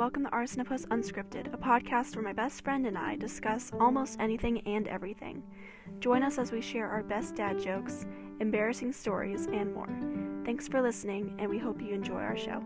welcome to Arsenopus Unscripted, a podcast where my best friend and I discuss almost anything and everything. Join us as we share our best dad jokes, embarrassing stories, and more. Thanks for listening, and we hope you enjoy our show.